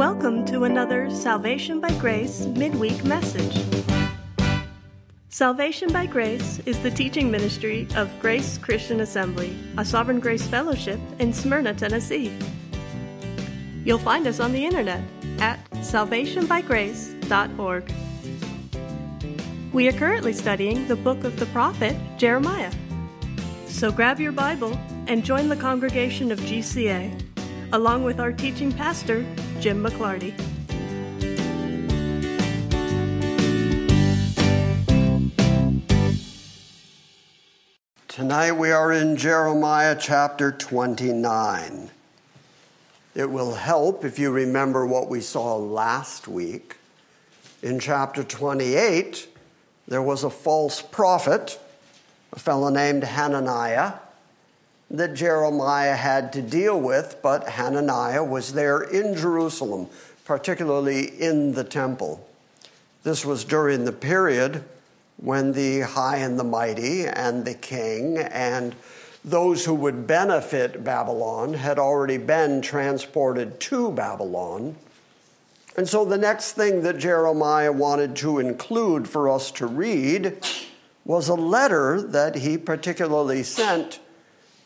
Welcome to another Salvation by Grace midweek message. Salvation by Grace is the teaching ministry of Grace Christian Assembly, a Sovereign Grace Fellowship in Smyrna, Tennessee. You'll find us on the internet at salvationbygrace.org. We are currently studying the book of the prophet Jeremiah. So grab your Bible and join the congregation of GCA, along with our teaching pastor, Jim McClarty. Tonight we are in Jeremiah chapter 29. It will help if you remember what we saw last week. In chapter 28, there was a false prophet, a fellow named Hananiah, that Jeremiah had to deal with, but Hananiah was there in Jerusalem, particularly in the temple. This was during the period when the high and the mighty and the king and those who would benefit Babylon had already been transported to Babylon. And so the next thing that Jeremiah wanted to include for us to read was a letter that he particularly sent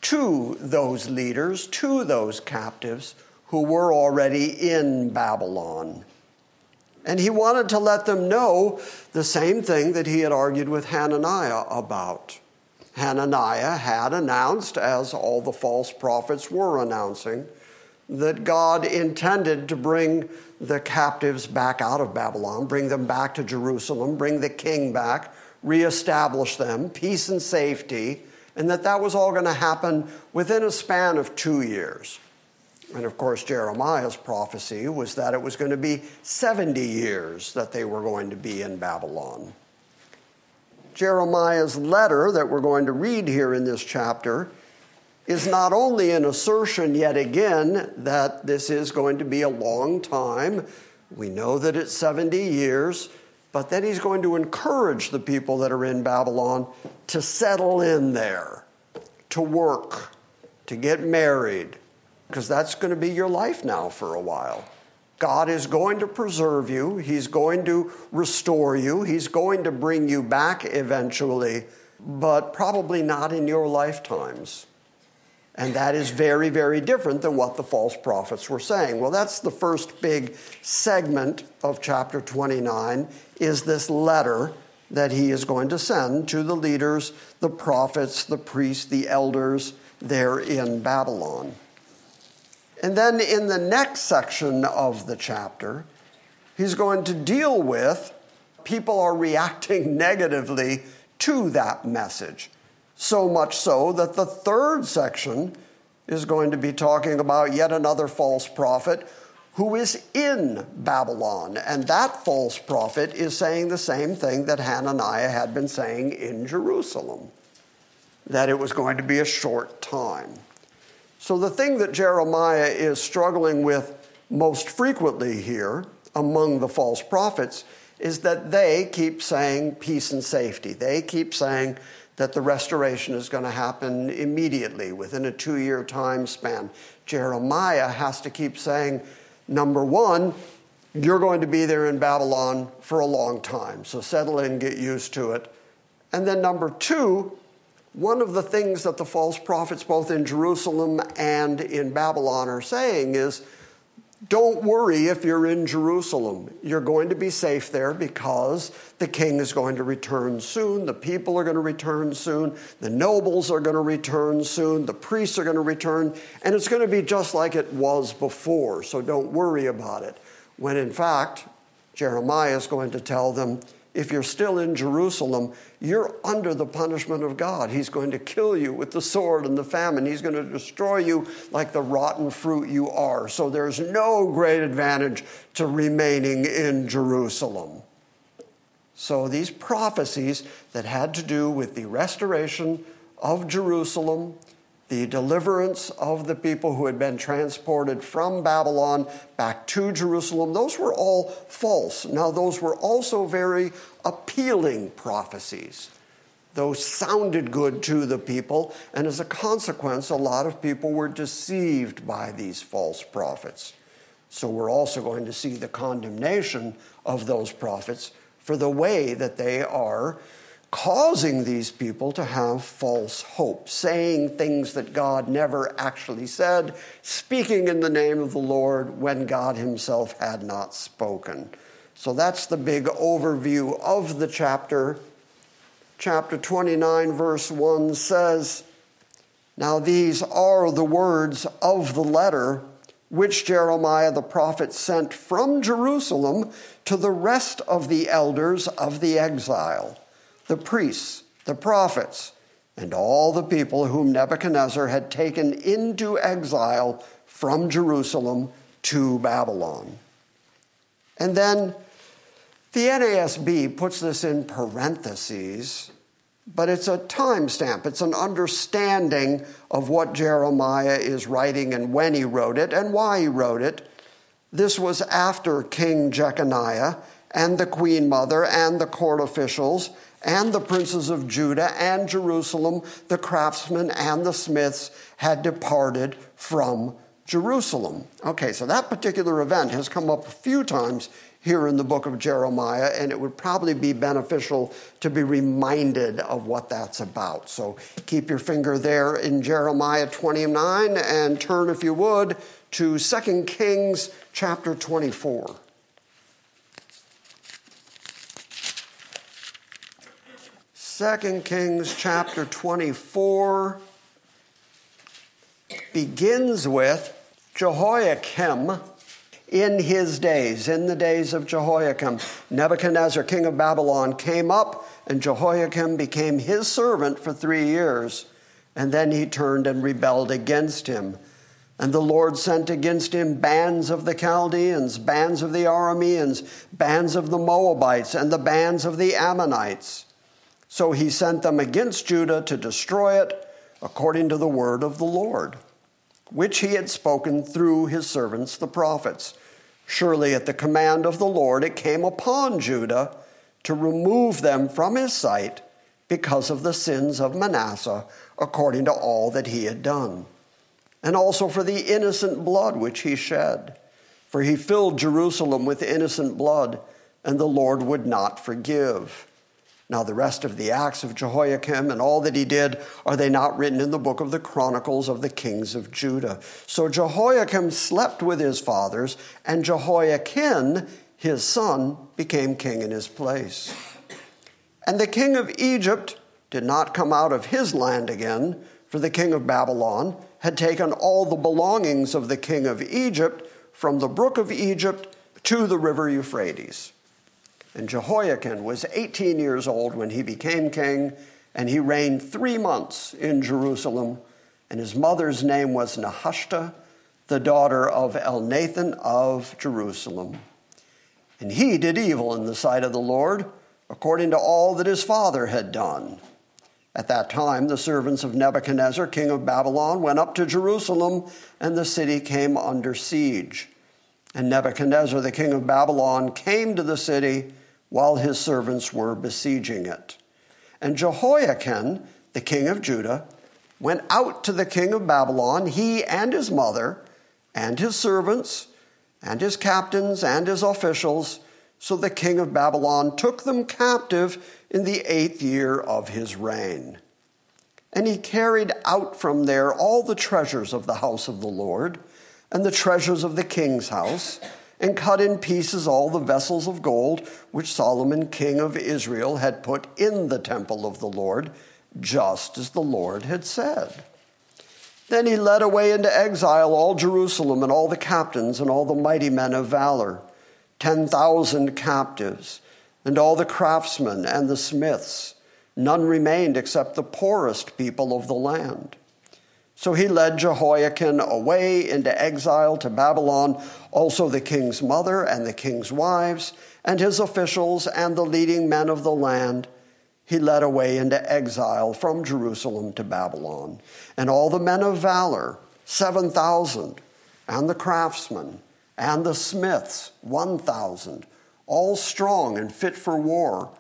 to those leaders, to those captives who were already in Babylon. And he wanted to let them know the same thing that he had argued with Hananiah about. Hananiah had announced, as all the false prophets were announcing, that God intended to bring the captives back out of Babylon, bring them back to Jerusalem, bring the king back, reestablish them, peace and safety, and that that was all going to happen within a span of two years. And of course, Jeremiah's prophecy was that it was going to be 70 years that they were going to be in Babylon. Jeremiah's letter that we're going to read here in this chapter is not only an assertion yet again that this is going to be a long time, we know that it's 70 years, but then he's going to encourage the people that are in Babylon to settle in there, to work, to get married, because that's going to be your life now for a while. God is going to preserve you, He's going to restore you, He's going to bring you back eventually, but probably not in your lifetimes. And that is very, very different than what the false prophets were saying. Well, that's the first big segment of chapter 29 is this letter that he is going to send to the leaders, the prophets, the priests, the elders there in Babylon. And then in the next section of the chapter, he's going to deal with people are reacting negatively to that message. So much so that the third section is going to be talking about yet another false prophet who is in Babylon. And that false prophet is saying the same thing that Hananiah had been saying in Jerusalem that it was going to be a short time. So, the thing that Jeremiah is struggling with most frequently here among the false prophets is that they keep saying peace and safety. They keep saying that the restoration is going to happen immediately within a two year time span. Jeremiah has to keep saying, number one, you're going to be there in Babylon for a long time, so settle in, get used to it. And then number two, one of the things that the false prophets, both in Jerusalem and in Babylon, are saying is don't worry if you're in Jerusalem. You're going to be safe there because the king is going to return soon. The people are going to return soon. The nobles are going to return soon. The priests are going to return. And it's going to be just like it was before. So don't worry about it. When in fact, Jeremiah is going to tell them if you're still in Jerusalem, you're under the punishment of God. He's going to kill you with the sword and the famine. He's going to destroy you like the rotten fruit you are. So there's no great advantage to remaining in Jerusalem. So these prophecies that had to do with the restoration of Jerusalem the deliverance of the people who had been transported from Babylon back to Jerusalem, those were all false. Now, those were also very appealing prophecies. Those sounded good to the people, and as a consequence, a lot of people were deceived by these false prophets. So we're also going to see the condemnation of those prophets for the way that they are causing these people to have false hope, saying things that God never actually said, speaking in the name of the Lord when God Himself had not spoken. So that's the big overview of the chapter. Chapter 29, verse 1 says, Now these are the words of the letter which Jeremiah the prophet sent from Jerusalem to the rest of the elders of the exile the priests, the prophets, and all the people whom Nebuchadnezzar had taken into exile from Jerusalem to Babylon. And then the NASB puts this in parentheses, but it's a timestamp. It's an understanding of what Jeremiah is writing and when he wrote it and why he wrote it. This was after King Jeconiah and the queen mother and the court officials and the princes of Judah and Jerusalem, the craftsmen and the smiths, had departed from Jerusalem. Okay, so that particular event has come up a few times here in the book of Jeremiah, and it would probably be beneficial to be reminded of what that's about. So keep your finger there in Jeremiah 29 and turn, if you would, to 2 Kings chapter 24. 2 Kings chapter 24 begins with Jehoiakim in his days. In the days of Jehoiakim, Nebuchadnezzar, king of Babylon, came up, and Jehoiakim became his servant for three years. And then he turned and rebelled against him. And the Lord sent against him bands of the Chaldeans, bands of the Arameans, bands of the Moabites, and the bands of the Ammonites. So he sent them against Judah to destroy it, according to the word of the Lord, which he had spoken through his servants the prophets. Surely at the command of the Lord it came upon Judah to remove them from his sight because of the sins of Manasseh, according to all that he had done, and also for the innocent blood which he shed. For he filled Jerusalem with innocent blood, and the Lord would not forgive. Now, the rest of the acts of Jehoiakim and all that he did, are they not written in the book of the Chronicles of the kings of Judah? So Jehoiakim slept with his fathers, and Jehoiachin, his son, became king in his place. And the king of Egypt did not come out of his land again, for the king of Babylon had taken all the belongings of the king of Egypt from the brook of Egypt to the river Euphrates. And Jehoiachin was 18 years old when he became king, and he reigned three months in Jerusalem. And his mother's name was Nehushta, the daughter of Elnathan of Jerusalem. And he did evil in the sight of the Lord, according to all that his father had done. At that time, the servants of Nebuchadnezzar, king of Babylon, went up to Jerusalem, and the city came under siege. And Nebuchadnezzar, the king of Babylon, came to the city while his servants were besieging it. And Jehoiachin, the king of Judah, went out to the king of Babylon, he and his mother, and his servants, and his captains, and his officials. So the king of Babylon took them captive in the eighth year of his reign. And he carried out from there all the treasures of the house of the Lord, and the treasures of the king's house and cut in pieces all the vessels of gold which Solomon, king of Israel, had put in the temple of the Lord, just as the Lord had said. Then he led away into exile all Jerusalem and all the captains and all the mighty men of valor, 10,000 captives, and all the craftsmen and the smiths. None remained except the poorest people of the land. So he led Jehoiachin away into exile to Babylon, also the king's mother and the king's wives, and his officials and the leading men of the land. He led away into exile from Jerusalem to Babylon. And all the men of valor, 7,000, and the craftsmen, and the smiths, 1,000, all strong and fit for war.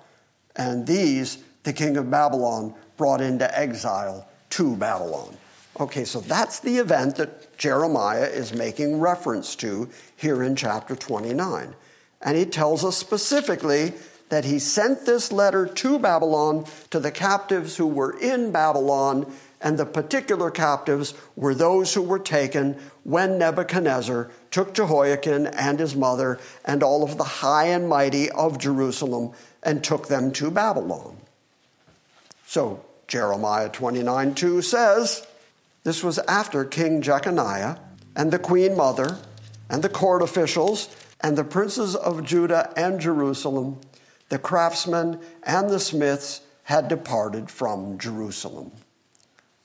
And these the king of Babylon brought into exile to Babylon. Okay, so that's the event that Jeremiah is making reference to here in chapter 29. And he tells us specifically that he sent this letter to Babylon to the captives who were in Babylon, and the particular captives were those who were taken when Nebuchadnezzar took Jehoiakim and his mother and all of the high and mighty of Jerusalem and took them to Babylon. So Jeremiah 29 2 says, This was after King Jeconiah and the queen mother and the court officials and the princes of Judah and Jerusalem, the craftsmen and the smiths had departed from Jerusalem.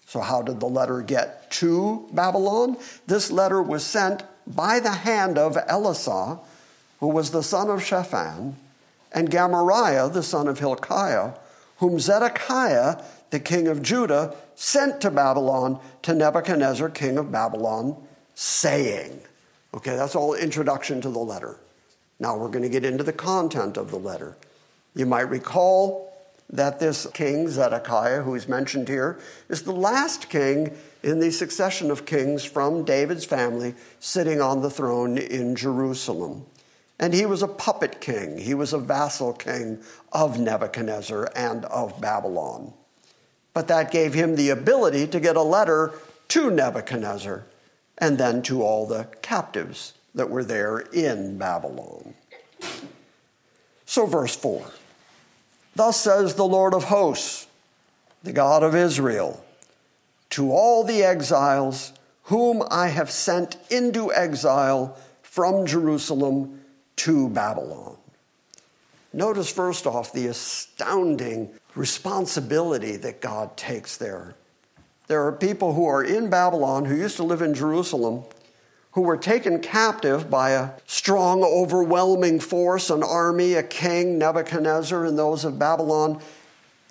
So, how did the letter get to Babylon? This letter was sent by the hand of Elasah, who was the son of Shaphan, and Gemariah, the son of Hilkiah, whom Zedekiah, the king of Judah, sent to Babylon to Nebuchadnezzar, king of Babylon, saying, Okay, that's all introduction to the letter. Now we're going to get into the content of the letter. You might recall that this king, Zedekiah, who is mentioned here, is the last king in the succession of kings from David's family sitting on the throne in Jerusalem. And he was a puppet king, he was a vassal king of Nebuchadnezzar and of Babylon. But that gave him the ability to get a letter to Nebuchadnezzar and then to all the captives that were there in Babylon. So, verse 4 Thus says the Lord of hosts, the God of Israel, to all the exiles whom I have sent into exile from Jerusalem to Babylon. Notice first off the astounding responsibility that God takes there. There are people who are in Babylon who used to live in Jerusalem who were taken captive by a strong, overwhelming force, an army, a king, Nebuchadnezzar, and those of Babylon.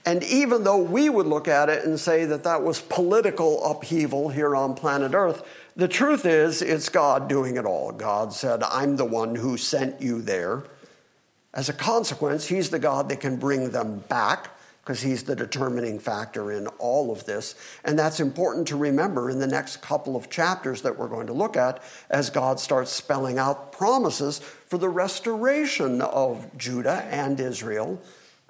And even though we would look at it and say that that was political upheaval here on planet Earth, the truth is it's God doing it all. God said, I'm the one who sent you there. As a consequence, He's the God that can bring them back because he's the determining factor in all of this. And that's important to remember in the next couple of chapters that we're going to look at as God starts spelling out promises for the restoration of Judah and Israel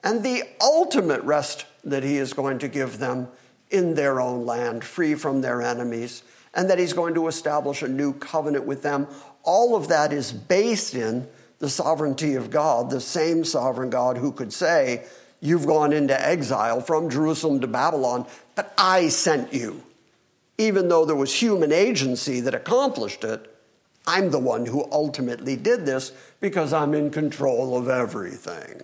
and the ultimate rest that he is going to give them in their own land, free from their enemies, and that he's going to establish a new covenant with them. All of that is based in the sovereignty of God, the same sovereign God who could say, You've gone into exile from Jerusalem to Babylon, but I sent you. Even though there was human agency that accomplished it, I'm the one who ultimately did this because I'm in control of everything.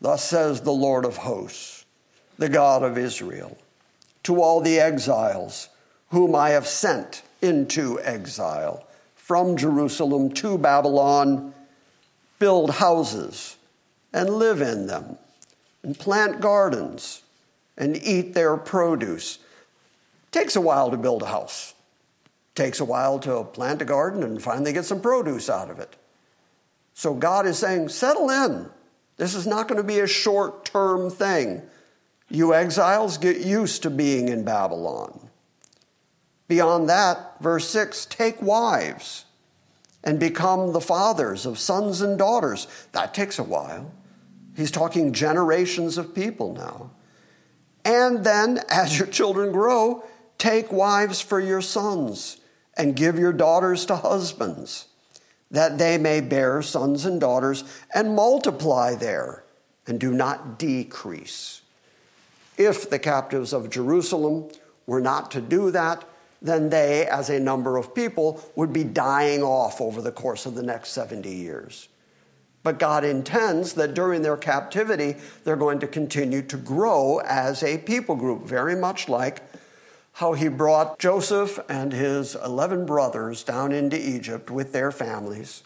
Thus says the Lord of hosts, the God of Israel, to all the exiles whom I have sent into exile from Jerusalem to Babylon, build houses and live in them, and plant gardens and eat their produce. Takes a while to build a house. Takes a while to plant a garden and finally get some produce out of it. So God is saying, settle in. This is not going to be a short term thing. You exiles get used to being in Babylon. Beyond that, verse 6 take wives and become the fathers of sons and daughters. That takes a while. He's talking generations of people now. And then, as your children grow, take wives for your sons and give your daughters to husbands, that they may bear sons and daughters and multiply there and do not decrease. If the captives of Jerusalem were not to do that, then they, as a number of people, would be dying off over the course of the next 70 years. But God intends that during their captivity, they're going to continue to grow as a people group, very much like how he brought Joseph and his 11 brothers down into Egypt with their families.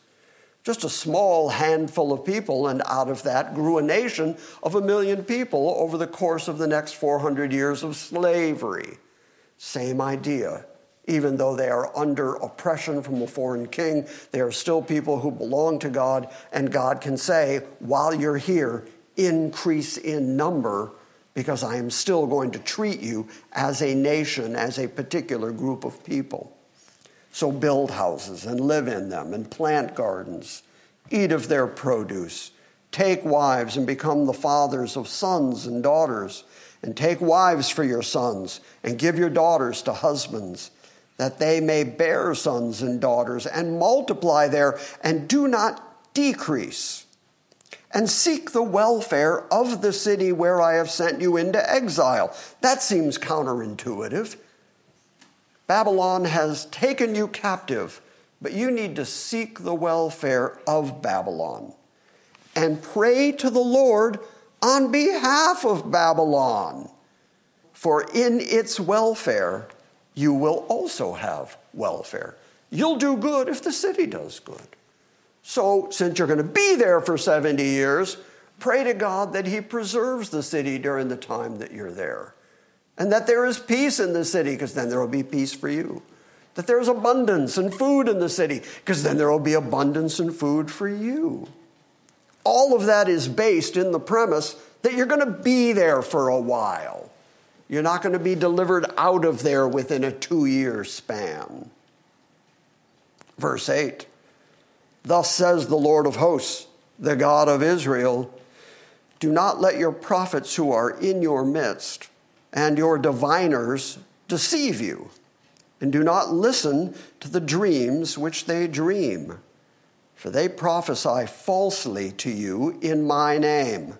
Just a small handful of people, and out of that grew a nation of a million people over the course of the next 400 years of slavery. Same idea. Even though they are under oppression from a foreign king, they are still people who belong to God, and God can say, while you're here, increase in number because I am still going to treat you as a nation, as a particular group of people. So build houses and live in them, and plant gardens, eat of their produce, take wives and become the fathers of sons and daughters, and take wives for your sons, and give your daughters to husbands, that they may bear sons and daughters, and multiply there, and do not decrease and seek the welfare of the city where I have sent you into exile. That seems counterintuitive. Babylon has taken you captive, but you need to seek the welfare of Babylon and pray to the Lord on behalf of Babylon. For in its welfare, you will also have welfare. You'll do good if the city does good. So, since you're going to be there for 70 years, pray to God that He preserves the city during the time that you're there. And that there is peace in the city, because then there will be peace for you. That there's abundance and food in the city, because then there will be abundance and food for you. All of that is based in the premise that you're going to be there for a while. You're not going to be delivered out of there within a two year span. Verse 8 Thus says the Lord of hosts, the God of Israel Do not let your prophets who are in your midst and your diviners deceive you, and do not listen to the dreams which they dream, for they prophesy falsely to you in my name,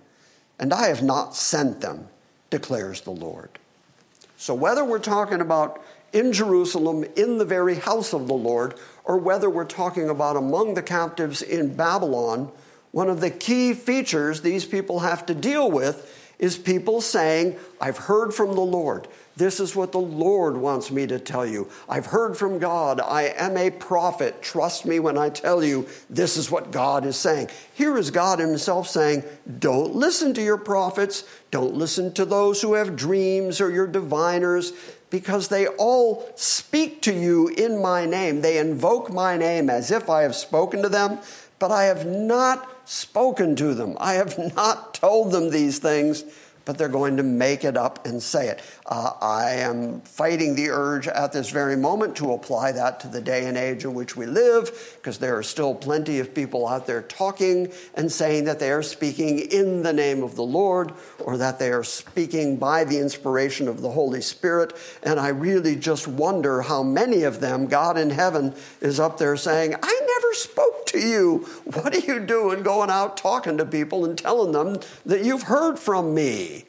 and I have not sent them, declares the Lord. So, whether we're talking about in Jerusalem, in the very house of the Lord, or whether we're talking about among the captives in Babylon, one of the key features these people have to deal with is people saying, I've heard from the Lord. This is what the Lord wants me to tell you. I've heard from God. I am a prophet. Trust me when I tell you this is what God is saying. Here is God Himself saying, Don't listen to your prophets. Don't listen to those who have dreams or your diviners because they all speak to you in my name. They invoke my name as if I have spoken to them, but I have not spoken to them. I have not told them these things but they're going to make it up and say it. Uh, I am fighting the urge at this very moment to apply that to the day and age in which we live, because there are still plenty of people out there talking and saying that they are speaking in the name of the Lord or that they are speaking by the inspiration of the Holy Spirit. And I really just wonder how many of them, God in heaven, is up there saying, I never spoke to you. What are you doing going out talking to people and telling them that you've heard from me?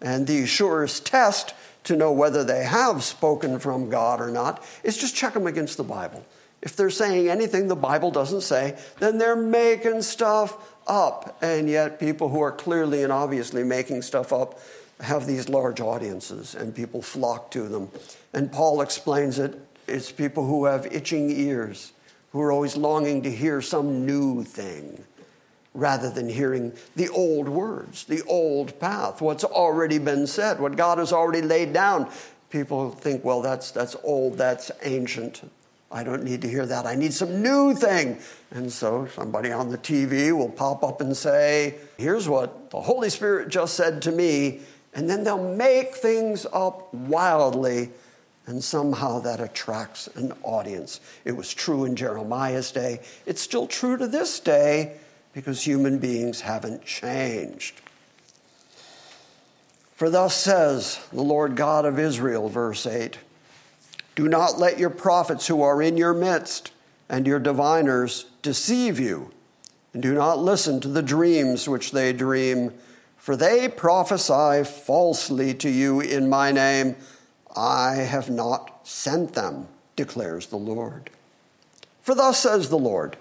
And the surest test to know whether they have spoken from God or not is just check them against the Bible. If they're saying anything the Bible doesn't say, then they're making stuff up. And yet, people who are clearly and obviously making stuff up have these large audiences and people flock to them. And Paul explains it it's people who have itching ears, who are always longing to hear some new thing rather than hearing the old words, the old path, what's already been said, what God has already laid down. People think, well, that's, that's old, that's ancient. I don't need to hear that. I need some new thing. And so somebody on the TV will pop up and say, here's what the Holy Spirit just said to me. And then they'll make things up wildly and somehow that attracts an audience. It was true in Jeremiah's day. It's still true to this day because human beings haven't changed. For thus says the Lord God of Israel, verse 8 Do not let your prophets who are in your midst and your diviners deceive you, and do not listen to the dreams which they dream, for they prophesy falsely to you in my name. I have not sent them, declares the Lord. For thus says the Lord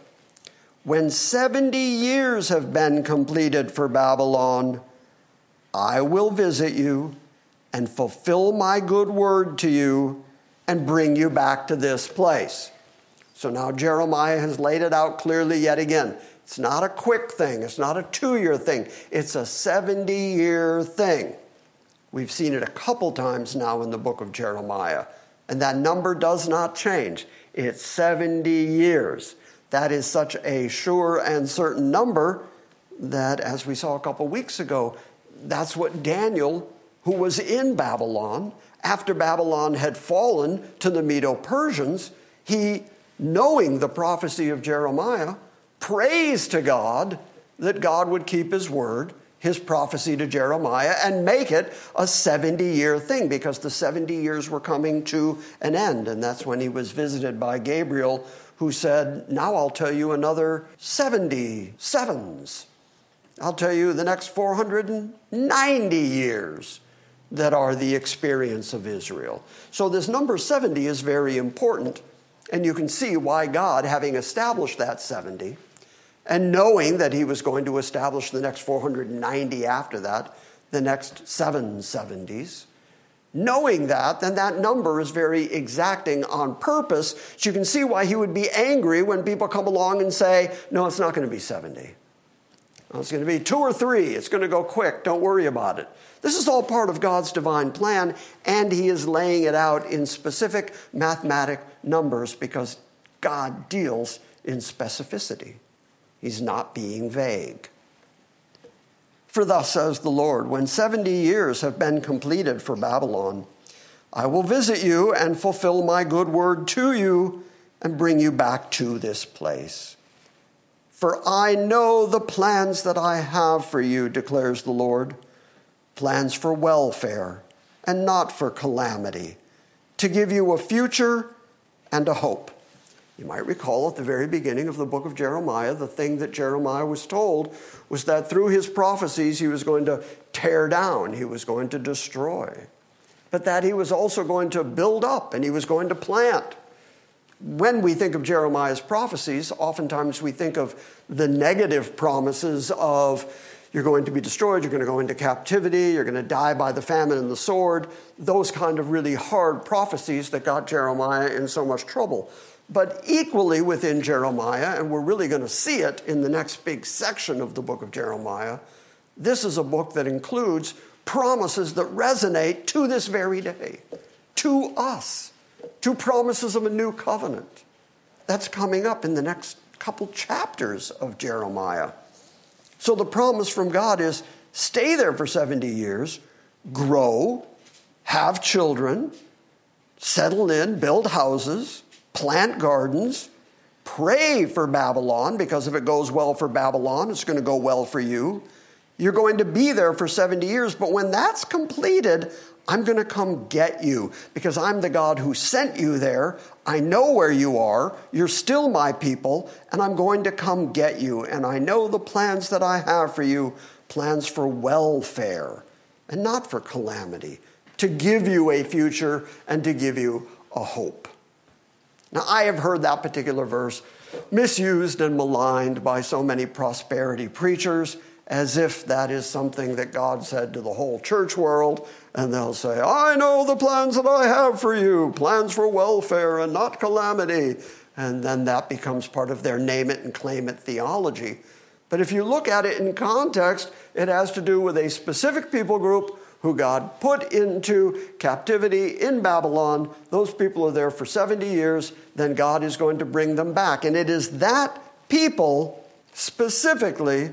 when 70 years have been completed for Babylon, I will visit you and fulfill my good word to you and bring you back to this place. So now Jeremiah has laid it out clearly yet again. It's not a quick thing, it's not a two year thing, it's a 70 year thing. We've seen it a couple times now in the book of Jeremiah, and that number does not change. It's 70 years. That is such a sure and certain number that, as we saw a couple weeks ago, that's what Daniel who was in Babylon after Babylon had fallen to the Medo Persians, he, knowing the prophecy of Jeremiah, prays to God that God would keep his word, his prophecy to Jeremiah, and make it a 70 year thing because the 70 years were coming to an end. And that's when he was visited by Gabriel, who said, Now I'll tell you another 70 sevens. I'll tell you the next 490 years that are the experience of Israel. So, this number 70 is very important, and you can see why God, having established that 70, and knowing that He was going to establish the next 490 after that, the next 770s. knowing that, then that number is very exacting on purpose. So, you can see why He would be angry when people come along and say, No, it's not going to be 70. It's going to be two or three. It's going to go quick. Don't worry about it. This is all part of God's divine plan, and He is laying it out in specific mathematic numbers because God deals in specificity. He's not being vague. For thus says the Lord, when 70 years have been completed for Babylon, I will visit you and fulfill my good word to you and bring you back to this place. For I know the plans that I have for you, declares the Lord plans for welfare and not for calamity, to give you a future and a hope. You might recall at the very beginning of the book of Jeremiah, the thing that Jeremiah was told was that through his prophecies he was going to tear down, he was going to destroy, but that he was also going to build up and he was going to plant. When we think of Jeremiah's prophecies, oftentimes we think of the negative promises of you're going to be destroyed, you're going to go into captivity, you're going to die by the famine and the sword, those kind of really hard prophecies that got Jeremiah in so much trouble. But equally within Jeremiah, and we're really going to see it in the next big section of the book of Jeremiah, this is a book that includes promises that resonate to this very day, to us, to promises of a new covenant. That's coming up in the next couple chapters of Jeremiah. So the promise from God is stay there for 70 years, grow, have children, settle in, build houses, plant gardens, pray for Babylon, because if it goes well for Babylon, it's going to go well for you. You're going to be there for 70 years, but when that's completed, I'm going to come get you because I'm the God who sent you there. I know where you are. You're still my people, and I'm going to come get you. And I know the plans that I have for you plans for welfare and not for calamity, to give you a future and to give you a hope. Now, I have heard that particular verse misused and maligned by so many prosperity preachers as if that is something that God said to the whole church world, and they'll say, I know the plans that I have for you, plans for welfare and not calamity. And then that becomes part of their name it and claim it theology. But if you look at it in context, it has to do with a specific people group who God put into captivity in Babylon. Those people are there for 70 years, then God is going to bring them back. And it is that people specifically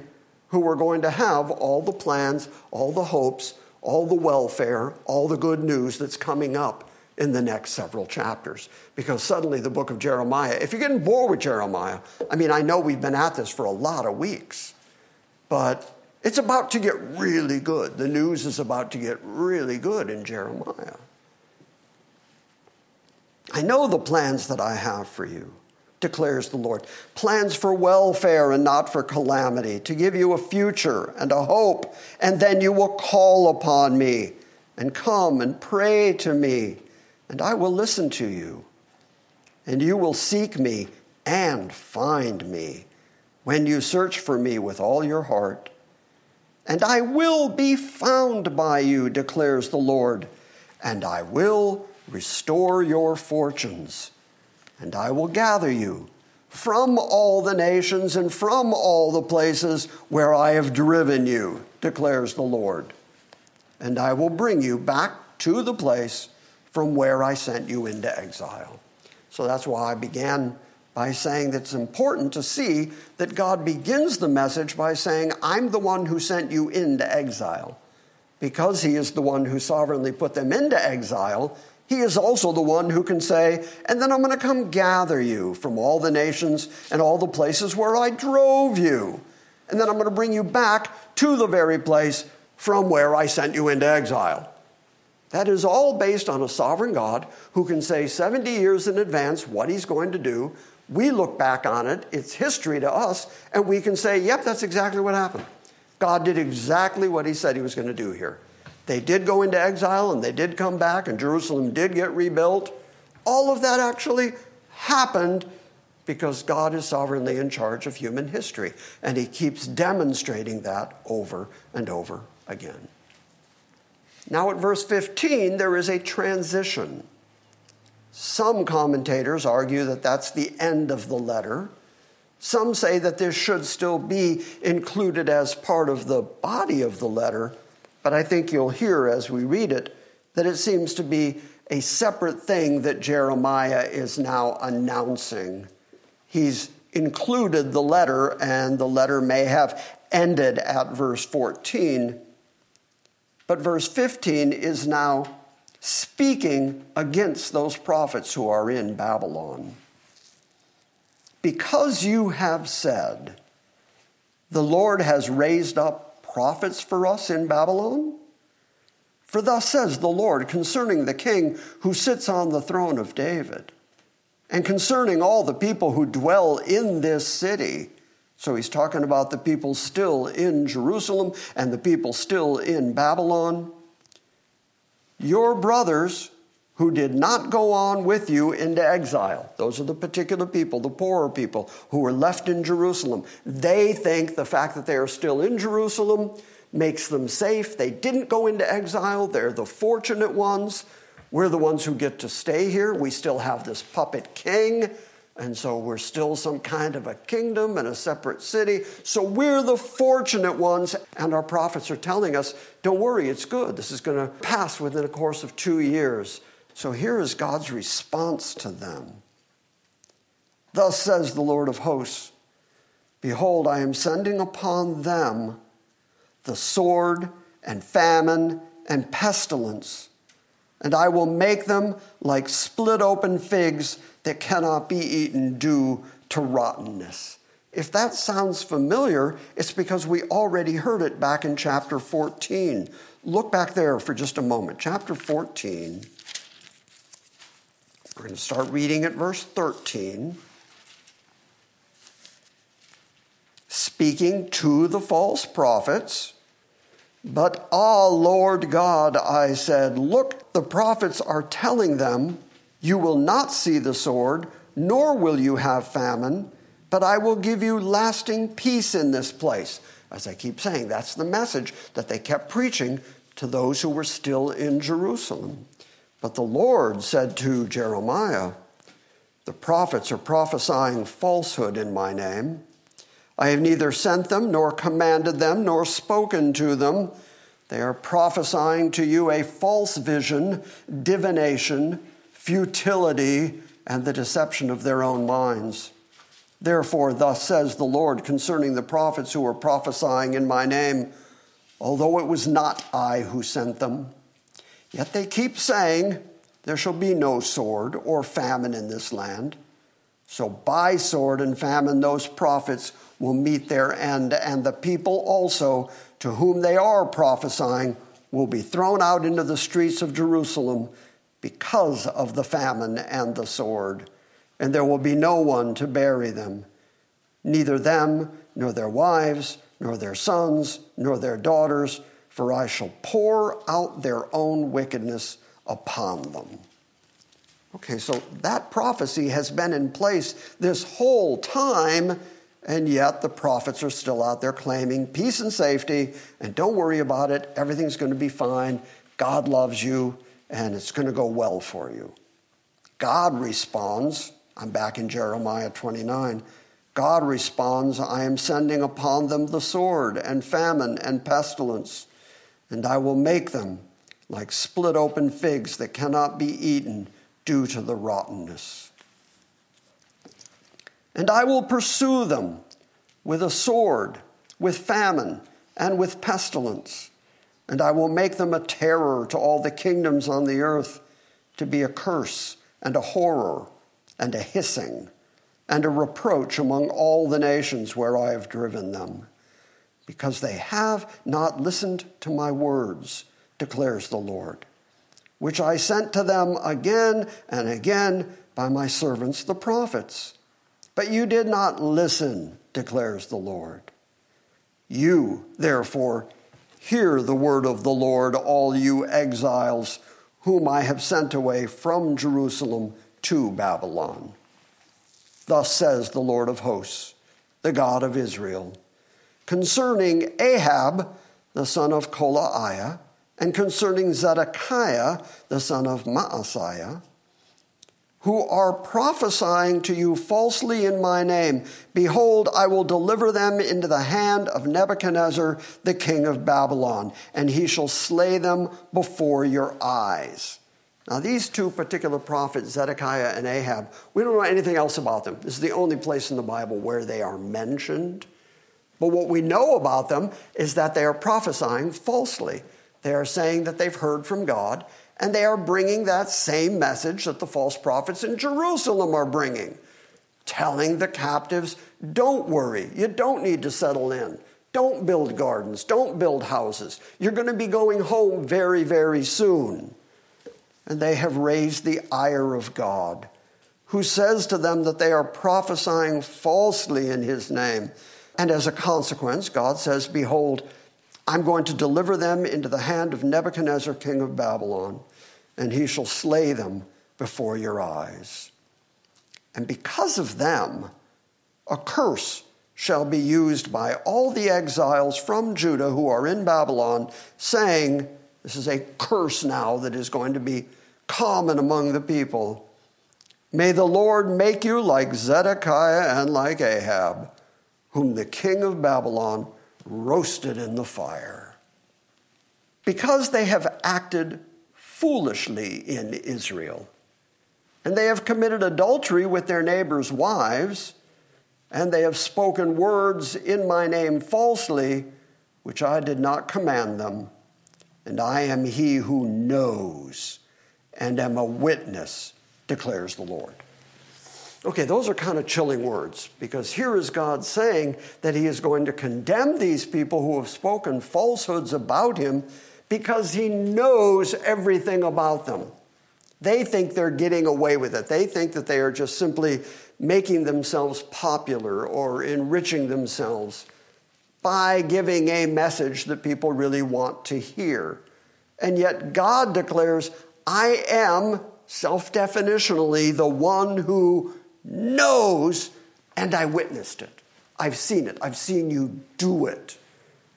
who are going to have all the plans, all the hopes, all the welfare, all the good news that's coming up in the next several chapters. Because suddenly the book of Jeremiah, if you're getting bored with Jeremiah, I mean, I know we've been at this for a lot of weeks, but it's about to get really good. The news is about to get really good in Jeremiah. I know the plans that I have for you declares the Lord. Plans for welfare and not for calamity, to give you a future and a hope. And then you will call upon me and come and pray to me, and I will listen to you. And you will seek me and find me when you search for me with all your heart. And I will be found by you, declares the Lord, and I will restore your fortunes and I will gather you from all the nations and from all the places where I have driven you, declares the Lord. And I will bring you back to the place from where I sent you into exile. So that's why I began by saying that it's important to see that God begins the message by saying, I'm the one who sent you into exile. because he is the one who sovereignly put them into exile, he is also the one who can say, And then I'm going to come gather you from all the nations and all the places where I drove you. And then I'm going to bring you back to the very place from where I sent you into exile. That is all based on a sovereign God who can say 70 years in advance what he's going to do. We look back on it, it's history to us, and we can say, yep, that's exactly what happened. God did exactly what he said he was going to do here. They did go into exile and they did come back, and Jerusalem did get rebuilt. All of that actually happened because God is sovereignly in charge of human history, and he keeps demonstrating that over and over again. Now, at verse 15, there is a transition. Some commentators argue that that's the end of the letter. Some say that this should still be included as part of the body of the letter, but I think you'll hear as we read it that it seems to be a separate thing that Jeremiah is now announcing. He's included the letter, and the letter may have ended at verse 14 but verse 15 is now speaking against those prophets who are in Babylon. Because you have said, The Lord has raised up prophets for us in Babylon. For thus says the Lord concerning the king who sits on the throne of David, and concerning all the people who dwell in this city so he's talking about the people still in Jerusalem and the people still in Babylon. Your brothers who did not go on with you into exile, those are the particular people, the poorer people who were left in Jerusalem. They think the fact that they are still in Jerusalem makes them safe. They didn't go into exile, they're the fortunate ones. We're the ones who get to stay here. We still have this puppet king and so we're still some kind of a kingdom and a separate city. So we're the fortunate ones. And our prophets are telling us don't worry, it's good. This is going to pass within a course of two years. So here is God's response to them. Thus says the Lord of hosts Behold, I am sending upon them the sword and famine and pestilence, and I will make them like split open figs that cannot be eaten due to rottenness. If that sounds familiar, it's because we already heard it back in chapter 14. Look back there for just a moment. Chapter 14. We're going to start reading at verse 13. Speaking to the false prophets. But, ah, Lord God, I said, look, the prophets are telling them you will not see the sword, nor will you have famine, but I will give you lasting peace in this place. As I keep saying, that's the message that they kept preaching to those who were still in Jerusalem. But the Lord said to Jeremiah, The prophets are prophesying falsehood in my name. I have neither sent them, nor commanded them, nor spoken to them. They are prophesying to you a false vision, divination, futility, and the deception of their own minds. Therefore, thus says the Lord concerning the prophets who were prophesying in my name, although it was not I who sent them, yet they keep saying, There shall be no sword or famine in this land. So by sword and famine, those prophets will meet their end, and the people also to whom they are prophesying will be thrown out into the streets of Jerusalem because of the famine and the sword, and there will be no one to bury them, neither them, nor their wives, nor their sons, nor their daughters, for I shall pour out their own wickedness upon them. Okay, so that prophecy has been in place this whole time, and yet the prophets are still out there claiming peace and safety, and don't worry about it, everything's going to be fine. God loves you and it's going to go well for you. God responds, I'm back in Jeremiah 29. God responds, I am sending upon them the sword and famine and pestilence, and I will make them like split open figs that cannot be eaten due to the rottenness. And I will pursue them with a sword, with famine, and with pestilence and I will make them a terror to all the kingdoms on the earth, to be a curse and a horror and a hissing and a reproach among all the nations where I have driven them, because they have not listened to my words, declares the Lord, which I sent to them again and again by my servants the prophets. But you did not listen, declares the Lord. You, therefore, hear the word of the Lord, all you exiles whom I have sent away from Jerusalem to Babylon. Thus says the Lord of hosts, the God of Israel, concerning Ahab, the son of Kolaiah, and concerning Zedekiah, the son of Maaseiah, who are prophesying to you falsely in my name. Behold, I will deliver them into the hand of Nebuchadnezzar, the king of Babylon, and he shall slay them before your eyes. Now, these two particular prophets, Zedekiah and Ahab, we don't know anything else about them. This is the only place in the Bible where they are mentioned. But what we know about them is that they are prophesying falsely. They are saying that they've heard from God, and they are bringing that same message that the false prophets in Jerusalem are bringing, telling the captives, don't worry, you don't need to settle in. Don't build gardens, don't build houses. You're going to be going home very, very soon and they have raised the ire of God, who says to them that they are prophesying falsely in his name. And as a consequence, God says, Behold, I'm going to deliver them into the hand of Nebuchadnezzar, king of Babylon, and he shall slay them before your eyes. And because of them, a curse shall be used by all the exiles from Judah who are in Babylon, saying, this is a curse now that is going to be common among the people. May the Lord make you like Zedekiah and like Ahab, whom the king of Babylon roasted in the fire. Because they have acted foolishly in Israel, and they have committed adultery with their neighbors' wives, and they have spoken words in my name falsely, which I did not command them and I am he who knows and am a witness, declares the Lord. Okay, those are kind of chilling words because here is God saying that he is going to condemn these people who have spoken falsehoods about him because he knows everything about them. They think they're getting away with it. They think that they are just simply making themselves popular or enriching themselves by giving a message that people really want to hear. And yet God declares, I am self definitionally the one who knows, and I witnessed it. I've seen it. I've seen you do it.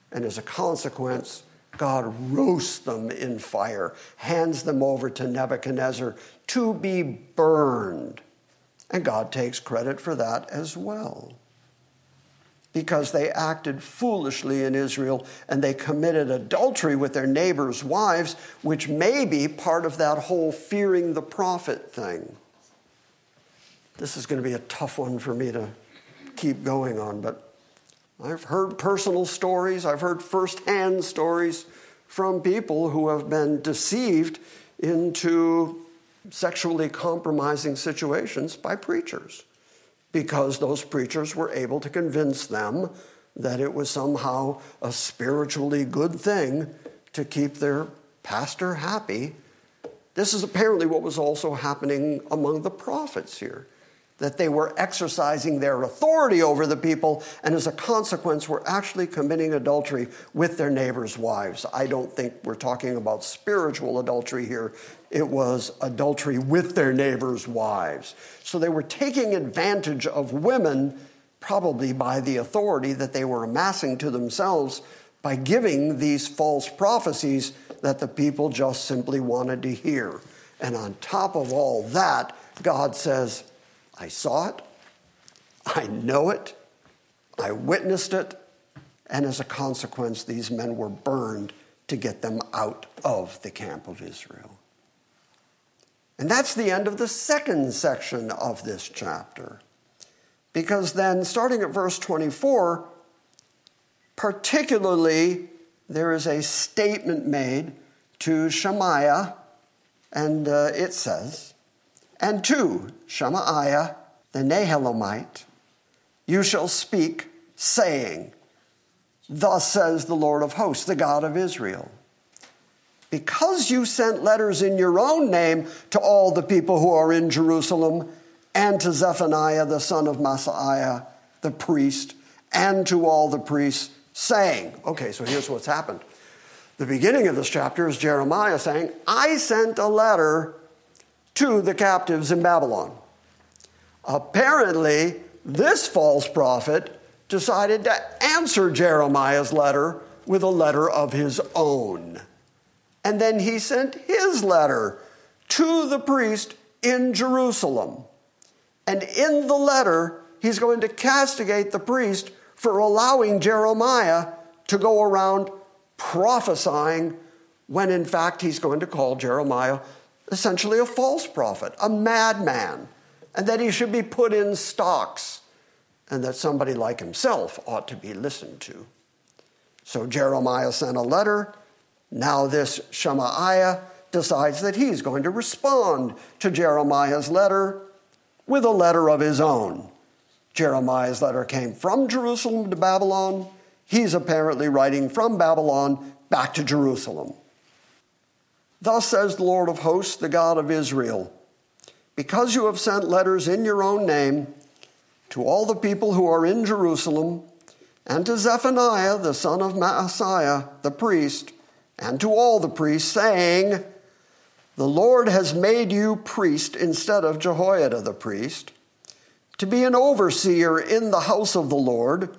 And as a consequence, God roasts them in fire, hands them over to Nebuchadnezzar to be burned. And God takes credit for that as well because they acted foolishly in Israel and they committed adultery with their neighbors' wives, which may be part of that whole fearing the prophet thing. This is going to be a tough one for me to keep going on, but I've heard personal stories, I've heard firsthand stories from people who have been deceived into sexually compromising situations by preachers because those preachers were able to convince them that it was somehow a spiritually good thing to keep their pastor happy. This is apparently what was also happening among the prophets here that they were exercising their authority over the people, and as a consequence, were actually committing adultery with their neighbors' wives. I don't think we're talking about spiritual adultery here. It was adultery with their neighbors' wives. So they were taking advantage of women, probably by the authority that they were amassing to themselves by giving these false prophecies that the people just simply wanted to hear. And on top of all that, God says, I saw it, I know it, I witnessed it, and as a consequence, these men were burned to get them out of the camp of Israel. And that's the end of the second section of this chapter. Because then, starting at verse 24, particularly there is a statement made to Shemaiah, and uh, it says, And to Shemaiah the Nehelamite, you shall speak, saying, Thus says the Lord of hosts, the God of Israel. Because you sent letters in your own name to all the people who are in Jerusalem, and to Zephaniah the son of Maaseiah, the priest, and to all the priests, saying, Okay, so here's what's happened. The beginning of this chapter is Jeremiah saying, I sent a letter to the captives in Babylon. Apparently, this false prophet decided to answer Jeremiah's letter with a letter of his own. And then he sent his letter to the priest in Jerusalem. And in the letter, he's going to castigate the priest for allowing Jeremiah to go around prophesying when in fact he's going to call Jeremiah essentially a false prophet, a madman, and that he should be put in stocks, and that somebody like himself ought to be listened to. So Jeremiah sent a letter. Now, this Shemaiah decides that he's going to respond to Jeremiah's letter with a letter of his own. Jeremiah's letter came from Jerusalem to Babylon. He's apparently writing from Babylon back to Jerusalem. Thus says the Lord of hosts, the God of Israel Because you have sent letters in your own name to all the people who are in Jerusalem, and to Zephaniah the son of Maaseiah the priest, and to all the priests, saying, The Lord has made you priest instead of Jehoiada the priest, to be an overseer in the house of the Lord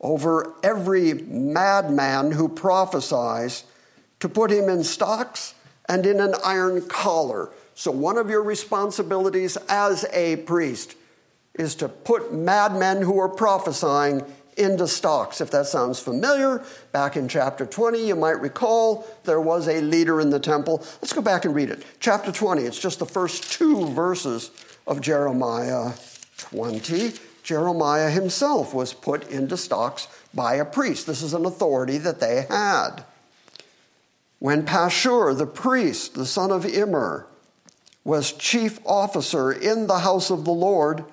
over every madman who prophesies, to put him in stocks and in an iron collar. So, one of your responsibilities as a priest is to put madmen who are prophesying into stocks. If that sounds familiar, back in chapter 20, you might recall there was a leader in the temple. Let's go back and read it. Chapter 20, it's just the first two verses of Jeremiah 20. Jeremiah himself was put into stocks by a priest. This is an authority that they had. When Pashur, the priest, the son of Immer, was chief officer in the house of the Lord,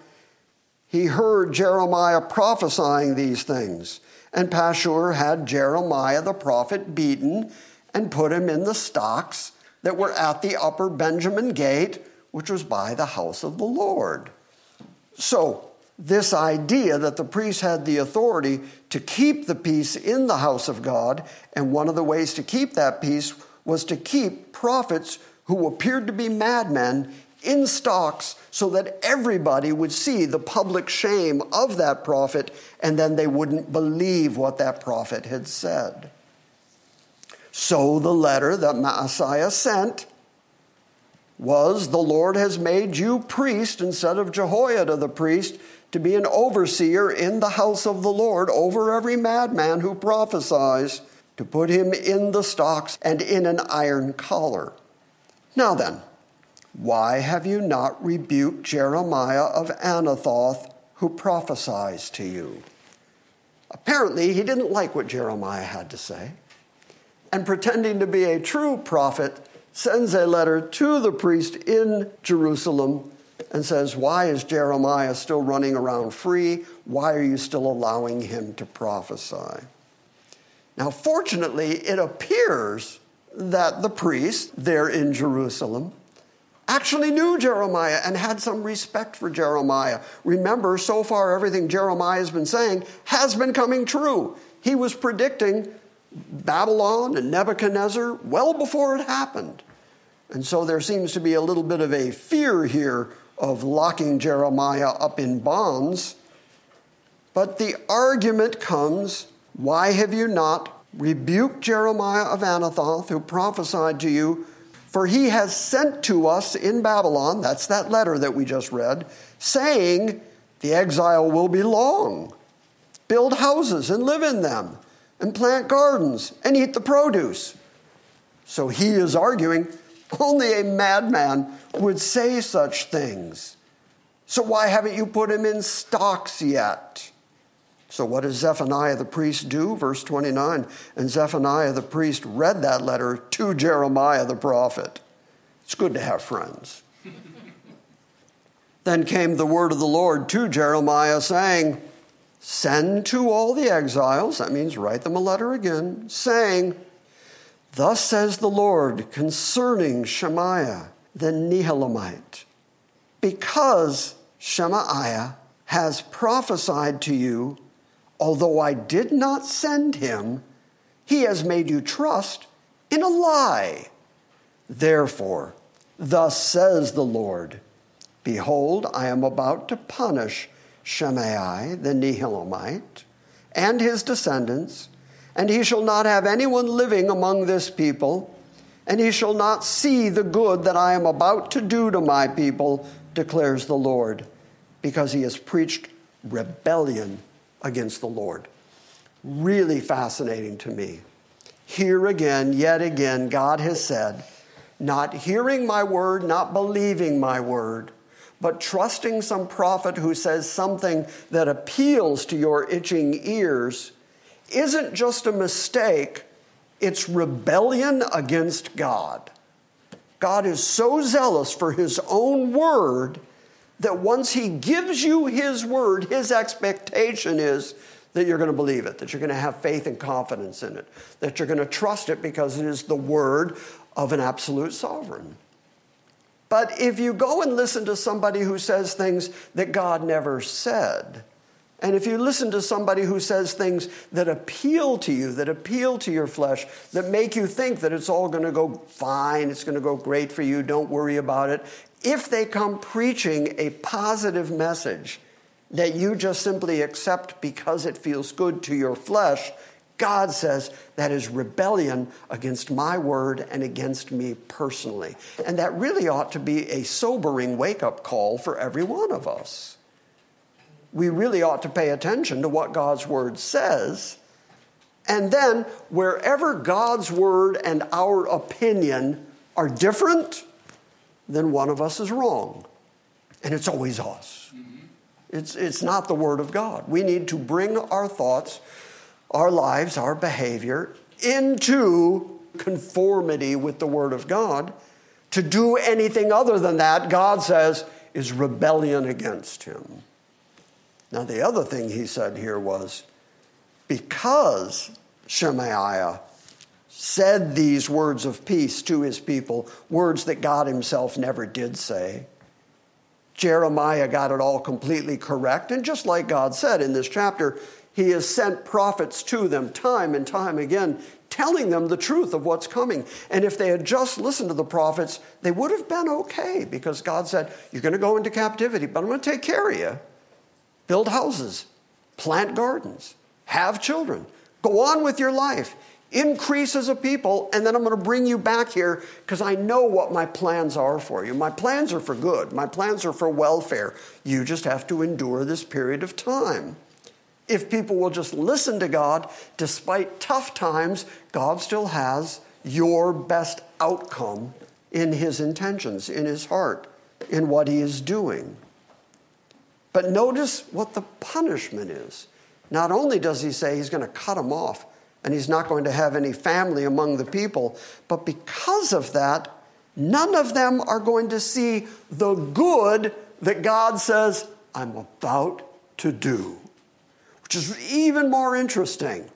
he heard Jeremiah prophesying these things. And Pashur had Jeremiah the prophet beaten and put him in the stocks that were at the upper Benjamin gate, which was by the house of the Lord. So, this idea that the priest had the authority to keep the peace in the house of God, and one of the ways to keep that peace was to keep prophets who appeared to be madmen in stocks so that everybody would see the public shame of that prophet and then they wouldn't believe what that prophet had said. So the letter that Maaseiah sent was The Lord has made you priest instead of Jehoiada the priest to be an overseer in the house of the Lord over every madman who prophesies, to put him in the stocks and in an iron collar. Now then, why have you not rebuked Jeremiah of Anathoth who prophesies to you? Apparently, he didn't like what Jeremiah had to say, and pretending to be a true prophet, sends a letter to the priest in Jerusalem and says, Why is Jeremiah still running around free? Why are you still allowing him to prophesy? Now, fortunately, it appears that the priest there in Jerusalem actually knew Jeremiah and had some respect for Jeremiah. Remember, so far, everything Jeremiah has been saying has been coming true. He was predicting Babylon and Nebuchadnezzar well before it happened. And so there seems to be a little bit of a fear here of locking Jeremiah up in bonds. But the argument comes why have you not rebuked Jeremiah of Anathoth, who prophesied to you? For he has sent to us in Babylon, that's that letter that we just read, saying, The exile will be long. Build houses and live in them, and plant gardens and eat the produce. So he is arguing only a madman would say such things. So why haven't you put him in stocks yet? So, what does Zephaniah the priest do? Verse 29 And Zephaniah the priest read that letter to Jeremiah the prophet. It's good to have friends. then came the word of the Lord to Jeremiah, saying, Send to all the exiles, that means write them a letter again, saying, Thus says the Lord concerning Shemaiah the Nehelamite, because Shemaiah has prophesied to you, although I did not send him, he has made you trust in a lie. Therefore, thus says the Lord Behold, I am about to punish Shemaiah the Nehelamite and his descendants and he shall not have anyone living among this people, and he shall not see the good that I am about to do to my people, declares the Lord, because he has preached rebellion against the Lord. Really fascinating to me. Here again, yet again, God has said, not hearing my word, not believing my word, but trusting some prophet who says something that appeals to your itching ears isn't just a mistake, it's rebellion against God. God is so zealous for his own word that once he gives you his word, his expectation is that you're going to believe it, that you're going to have faith and confidence in it, that you're going to trust it because it is the word of an absolute sovereign. But if you go and listen to somebody who says things that God never said, and if you listen to somebody who says things that appeal to you, that appeal to your flesh, that make you think that it's all going to go fine, it's going to go great for you, don't worry about it, if they come preaching a positive message that you just simply accept because it feels good to your flesh, God says that is rebellion against my word and against me personally. And that really ought to be a sobering wake up call for every one of us we really ought to pay attention to what God's Word says. And then, wherever God's Word and our opinion are different, then one of us is wrong. And it's always us. Mm-hmm. It's, it's not the Word of God. We need to bring our thoughts, our lives, our behavior into conformity with the Word of God. To do anything other than that, God says, is rebellion against Him. Now, the other thing he said here was because Shemaiah said these words of peace to his people, words that God himself never did say, Jeremiah got it all completely correct. And just like God said in this chapter, he has sent prophets to them time and time again, telling them the truth of what's coming. And if they had just listened to the prophets, they would have been okay because God said, You're going to go into captivity, but I'm going to take care of you build houses, plant gardens, have children, go on with your life, increase as a people, and then I'm going to bring you back here because I know what my plans are for you. My plans are for good, my plans are for welfare. You just have to endure this period of time. If people will just listen to God, despite tough times, God still has your best outcome in His intentions, in His heart, in what He is doing. But notice what the punishment is. Not only does he say he's going to cut them off and he's not going to have any family among the people, but because of that, none of them are going to see the good that God says, I'm about to do, which is even more interesting.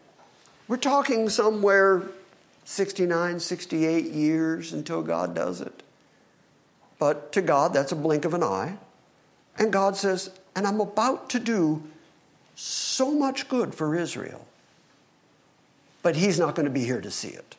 We're talking somewhere 69, 68 years until God does it. But to God, that's a blink of an eye. And God says, and I'm about to do so much good for Israel. But he's not going to be here to see it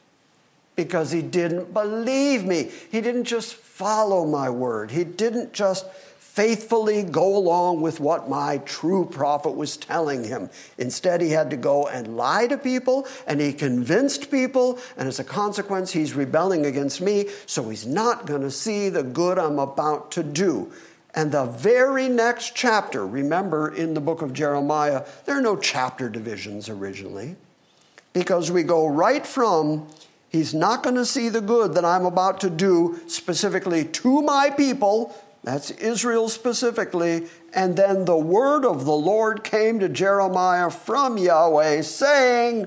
because he didn't believe me. He didn't just follow my word. He didn't just faithfully go along with what my true prophet was telling him. Instead, he had to go and lie to people, and he convinced people, and as a consequence, he's rebelling against me, so he's not going to see the good I'm about to do. And the very next chapter, remember in the book of Jeremiah, there are no chapter divisions originally, because we go right from, he's not going to see the good that I'm about to do specifically to my people, That's Israel specifically. And then the word of the Lord came to Jeremiah from Yahweh, saying,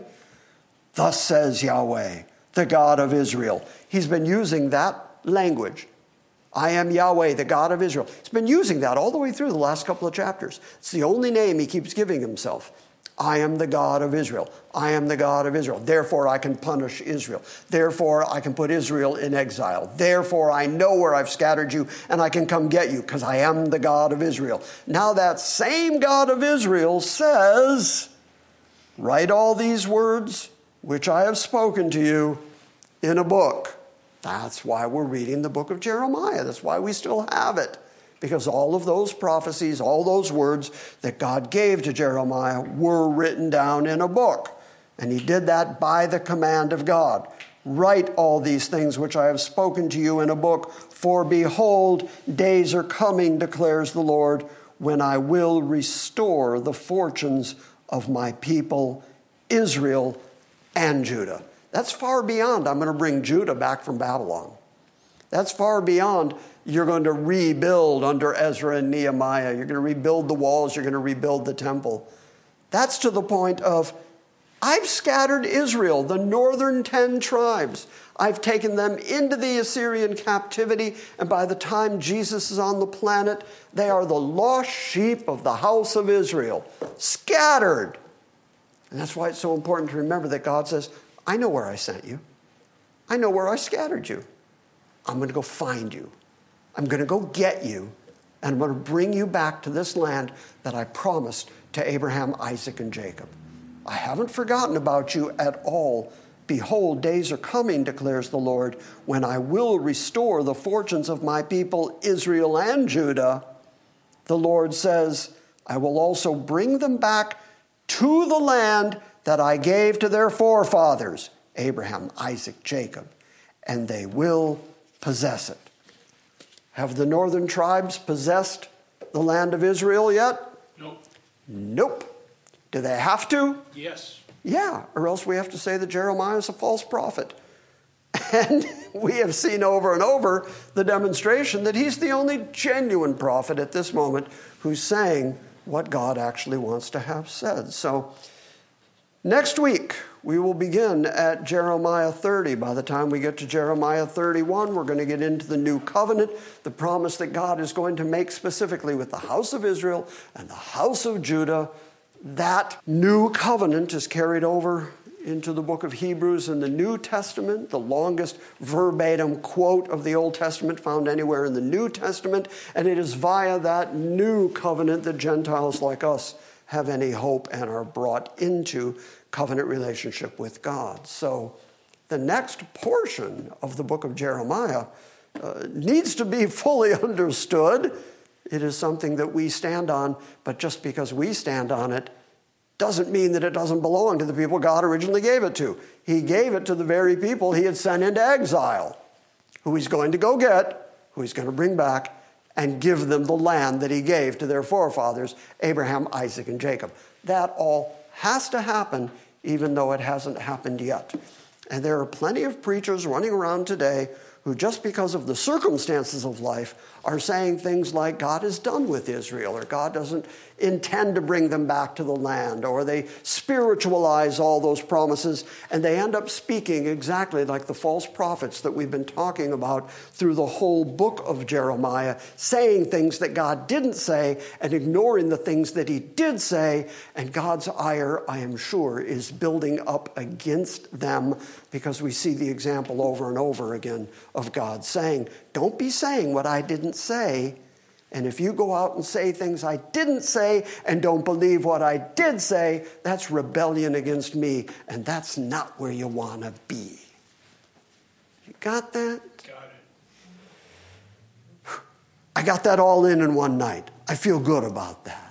Thus says Yahweh, the God of Israel. He's been using that language. I am Yahweh, the God of Israel. He's been using that all the way through the last couple of chapters. It's the only name he keeps giving himself. I am the God of Israel. I am the God of Israel. Therefore, I can punish Israel. Therefore, I can put Israel in exile. Therefore, I know where I've scattered you and I can come get you because I am the God of Israel. Now, that same God of Israel says, Write all these words which I have spoken to you in a book. That's why we're reading the book of Jeremiah. That's why we still have it because all of those prophecies, all those words that God gave to Jeremiah were written down in a book. And he did that by the command of God. Write all these things which I have spoken to you in a book, for behold, days are coming, declares the Lord, when I will restore the fortunes of my people, Israel and Judah. That's far beyond, I'm going to bring Judah back from Babylon. That's far beyond you're going to rebuild under Ezra and Nehemiah. You're going to rebuild the walls. You're going to rebuild the temple. That's to the point of I've scattered Israel, the northern 10 tribes. I've taken them into the Assyrian captivity, and by the time Jesus is on the planet, they are the lost sheep of the house of Israel, scattered. And that's why it's so important to remember that God says, I know where I sent you, I know where I scattered you. I'm going to go find you. I'm going to go get you, and I'm going to bring you back to this land that I promised to Abraham, Isaac, and Jacob. I haven't forgotten about you at all. Behold, days are coming, declares the Lord, when I will restore the fortunes of my people, Israel and Judah. The Lord says, I will also bring them back to the land that I gave to their forefathers, Abraham, Isaac, Jacob, and they will possess it. Have the northern tribes possessed the land of Israel yet? Nope. Nope. Do they have to? Yes. Yeah, or else we have to say that Jeremiah is a false prophet. And we have seen over and over the demonstration that he's the only genuine prophet at this moment who's saying what God actually wants to have said. So, next week, we will begin at Jeremiah 30. By the time we get to Jeremiah 31, we're going to get into the new covenant, the promise that God is going to make specifically with the house of Israel and the house of Judah. That new covenant is carried over into the book of Hebrews in the New Testament, the longest verbatim quote of the Old Testament found anywhere in the New Testament, and it is via that new covenant that Gentiles like us have any hope and are brought into covenant relationship with God. So the next portion of the book of Jeremiah uh, needs to be fully understood. It is something that we stand on, but just because we stand on it doesn't mean that it doesn't belong to the people God originally gave it to. He gave it to the very people he had sent into exile, who he's going to go get, who he's going to bring back, and give them the land that he gave to their forefathers, Abraham, Isaac, and Jacob. That all has to happen even though it hasn't happened yet. And there are plenty of preachers running around today who, just because of the circumstances of life, are saying things like God is done with Israel, or God doesn't intend to bring them back to the land, or they spiritualize all those promises, and they end up speaking exactly like the false prophets that we've been talking about through the whole book of Jeremiah, saying things that God didn't say and ignoring the things that He did say, and God's ire, I am sure, is building up against them because we see the example over and over again of God saying, Don't be saying what I didn't say. And if you go out and say things I didn't say and don't believe what I did say, that's rebellion against me, and that's not where you want to be. You got that? Got it. I got that all in in one night. I feel good about that.